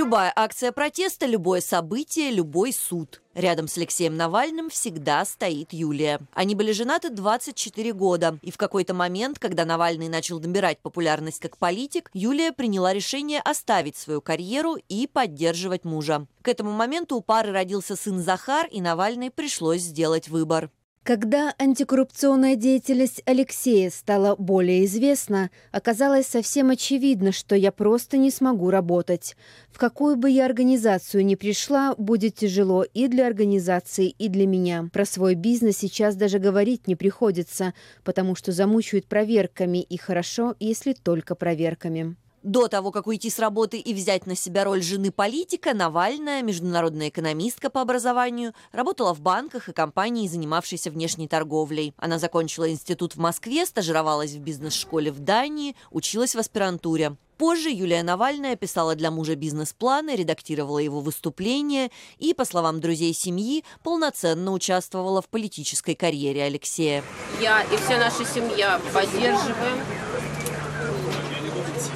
Любая акция протеста, любое событие, любой суд. Рядом с Алексеем Навальным всегда стоит Юлия. Они были женаты 24 года. И в какой-то момент, когда Навальный начал набирать популярность как политик, Юлия приняла решение оставить свою карьеру и поддерживать мужа. К этому моменту у пары родился сын Захар, и Навальной пришлось сделать выбор. Когда антикоррупционная деятельность Алексея стала более известна, оказалось совсем очевидно, что я просто не смогу работать. В какую бы я организацию ни пришла, будет тяжело и для организации, и для меня. Про свой бизнес сейчас даже говорить не приходится, потому что замучают проверками, и хорошо, если только проверками. До того, как уйти с работы и взять на себя роль жены политика, Навальная, международная экономистка по образованию, работала в банках и компании, занимавшейся внешней торговлей. Она закончила институт в Москве, стажировалась в бизнес-школе в Дании, училась в аспирантуре. Позже Юлия Навальная писала для мужа бизнес-планы, редактировала его выступления и, по словам друзей семьи, полноценно участвовала в политической карьере Алексея. Я и вся наша семья поддерживаем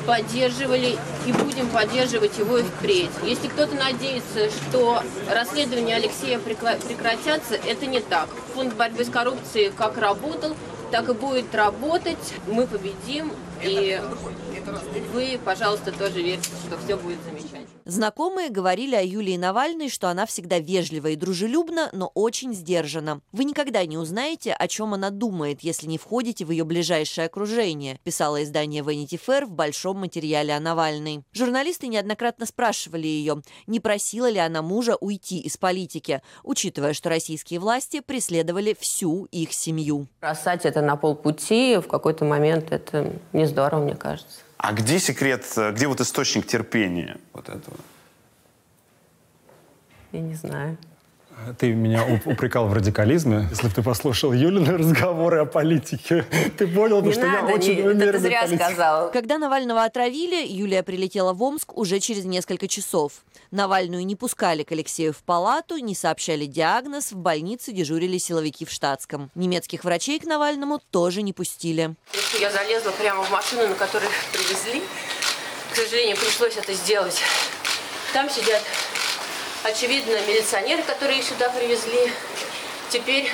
поддерживали и будем поддерживать его и впредь. Если кто-то надеется, что расследования Алексея прекратятся, это не так. Фонд борьбы с коррупцией как работал, так и будет работать. Мы победим, и вы, пожалуйста, тоже верьте, что все будет замечательно. Знакомые говорили о Юлии Навальной, что она всегда вежлива и дружелюбна, но очень сдержана. Вы никогда не узнаете, о чем она думает, если не входите в ее ближайшее окружение, писала издание Vanity Fair в большом материале о Навальной. Журналисты неоднократно спрашивали ее, не просила ли она мужа уйти из политики, учитывая, что российские власти преследовали всю их семью. Бросать это на полпути в какой-то момент это не здорово, мне кажется. А где секрет, где вот источник терпения вот этого? Я не знаю. Ты меня упрекал в радикализме. Если бы ты послушал Юлины разговоры о политике, ты понял бы, что надо, я очень не, умеренный Это зря политик. сказал. Когда Навального отравили, Юлия прилетела в Омск уже через несколько часов. Навальную не пускали к Алексею в палату, не сообщали диагноз, в больнице дежурили силовики в штатском. Немецких врачей к Навальному тоже не пустили. Я залезла прямо в машину, на которой привезли. К сожалению, пришлось это сделать. Там сидят Очевидно, милиционеры, которые их сюда привезли, теперь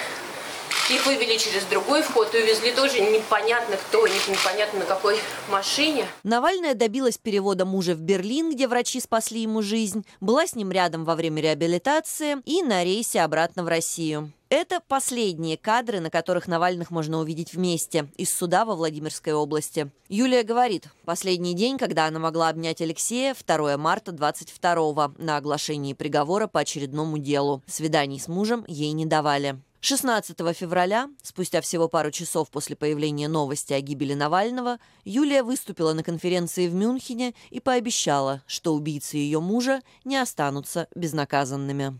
их вывели через другой вход и увезли тоже непонятно кто, непонятно на какой машине. Навальная добилась перевода мужа в Берлин, где врачи спасли ему жизнь, была с ним рядом во время реабилитации и на рейсе обратно в Россию. Это последние кадры, на которых Навальных можно увидеть вместе, из суда во Владимирской области. Юлия говорит, последний день, когда она могла обнять Алексея, 2 марта 22 на оглашении приговора по очередному делу. Свиданий с мужем ей не давали. 16 февраля, спустя всего пару часов после появления новости о гибели Навального, Юлия выступила на конференции в Мюнхене и пообещала, что убийцы ее мужа не останутся безнаказанными.